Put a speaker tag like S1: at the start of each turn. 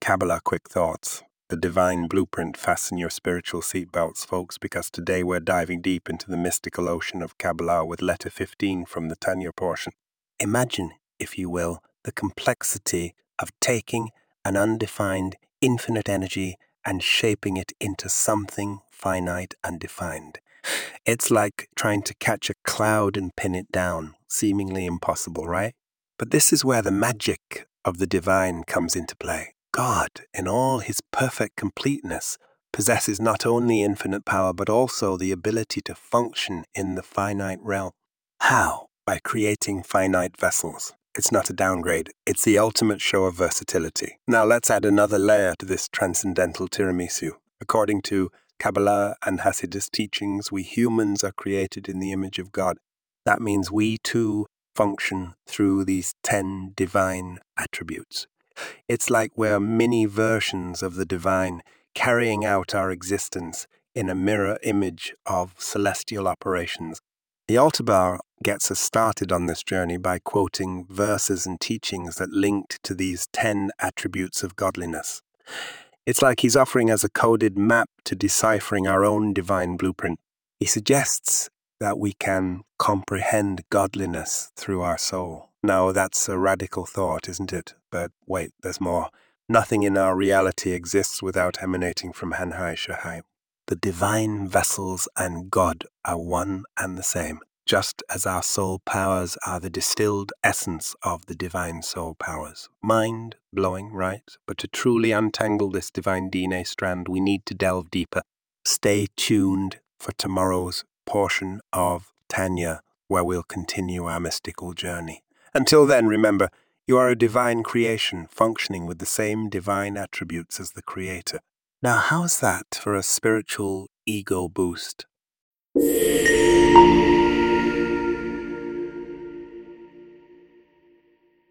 S1: Kabbalah Quick Thoughts, the divine blueprint. Fasten your spiritual seatbelts, folks, because today we're diving deep into the mystical ocean of Kabbalah with letter 15 from the Tanya portion. Imagine, if you will, the complexity of taking an undefined, infinite energy and shaping it into something finite and defined. It's like trying to catch a cloud and pin it down, seemingly impossible, right? But this is where the magic of the divine comes into play. God, in all his perfect completeness, possesses not only infinite power, but also the ability to function in the finite realm. How? By creating finite vessels. It's not a downgrade, it's the ultimate show of versatility. Now let's add another layer to this transcendental tiramisu. According to Kabbalah and Hasidus teachings, we humans are created in the image of God. That means we too function through these ten divine attributes. It's like we're mini versions of the divine, carrying out our existence in a mirror image of celestial operations. The Alter Rebbe gets us started on this journey by quoting verses and teachings that linked to these ten attributes of godliness. It's like he's offering us a coded map to deciphering our own divine blueprint. He suggests that we can comprehend godliness through our soul. Now, that's a radical thought, isn't it? But wait, there's more. Nothing in our reality exists without emanating from Hanhai Shahai. The divine vessels and God are one and the same, just as our soul powers are the distilled essence of the divine soul powers. Mind blowing, right? But to truly untangle this divine DNA strand, we need to delve deeper. Stay tuned for tomorrow's portion of Tanya, where we'll continue our mystical journey. Until then, remember, you are a divine creation functioning with the same divine attributes as the Creator. Now, how's that for a spiritual ego boost?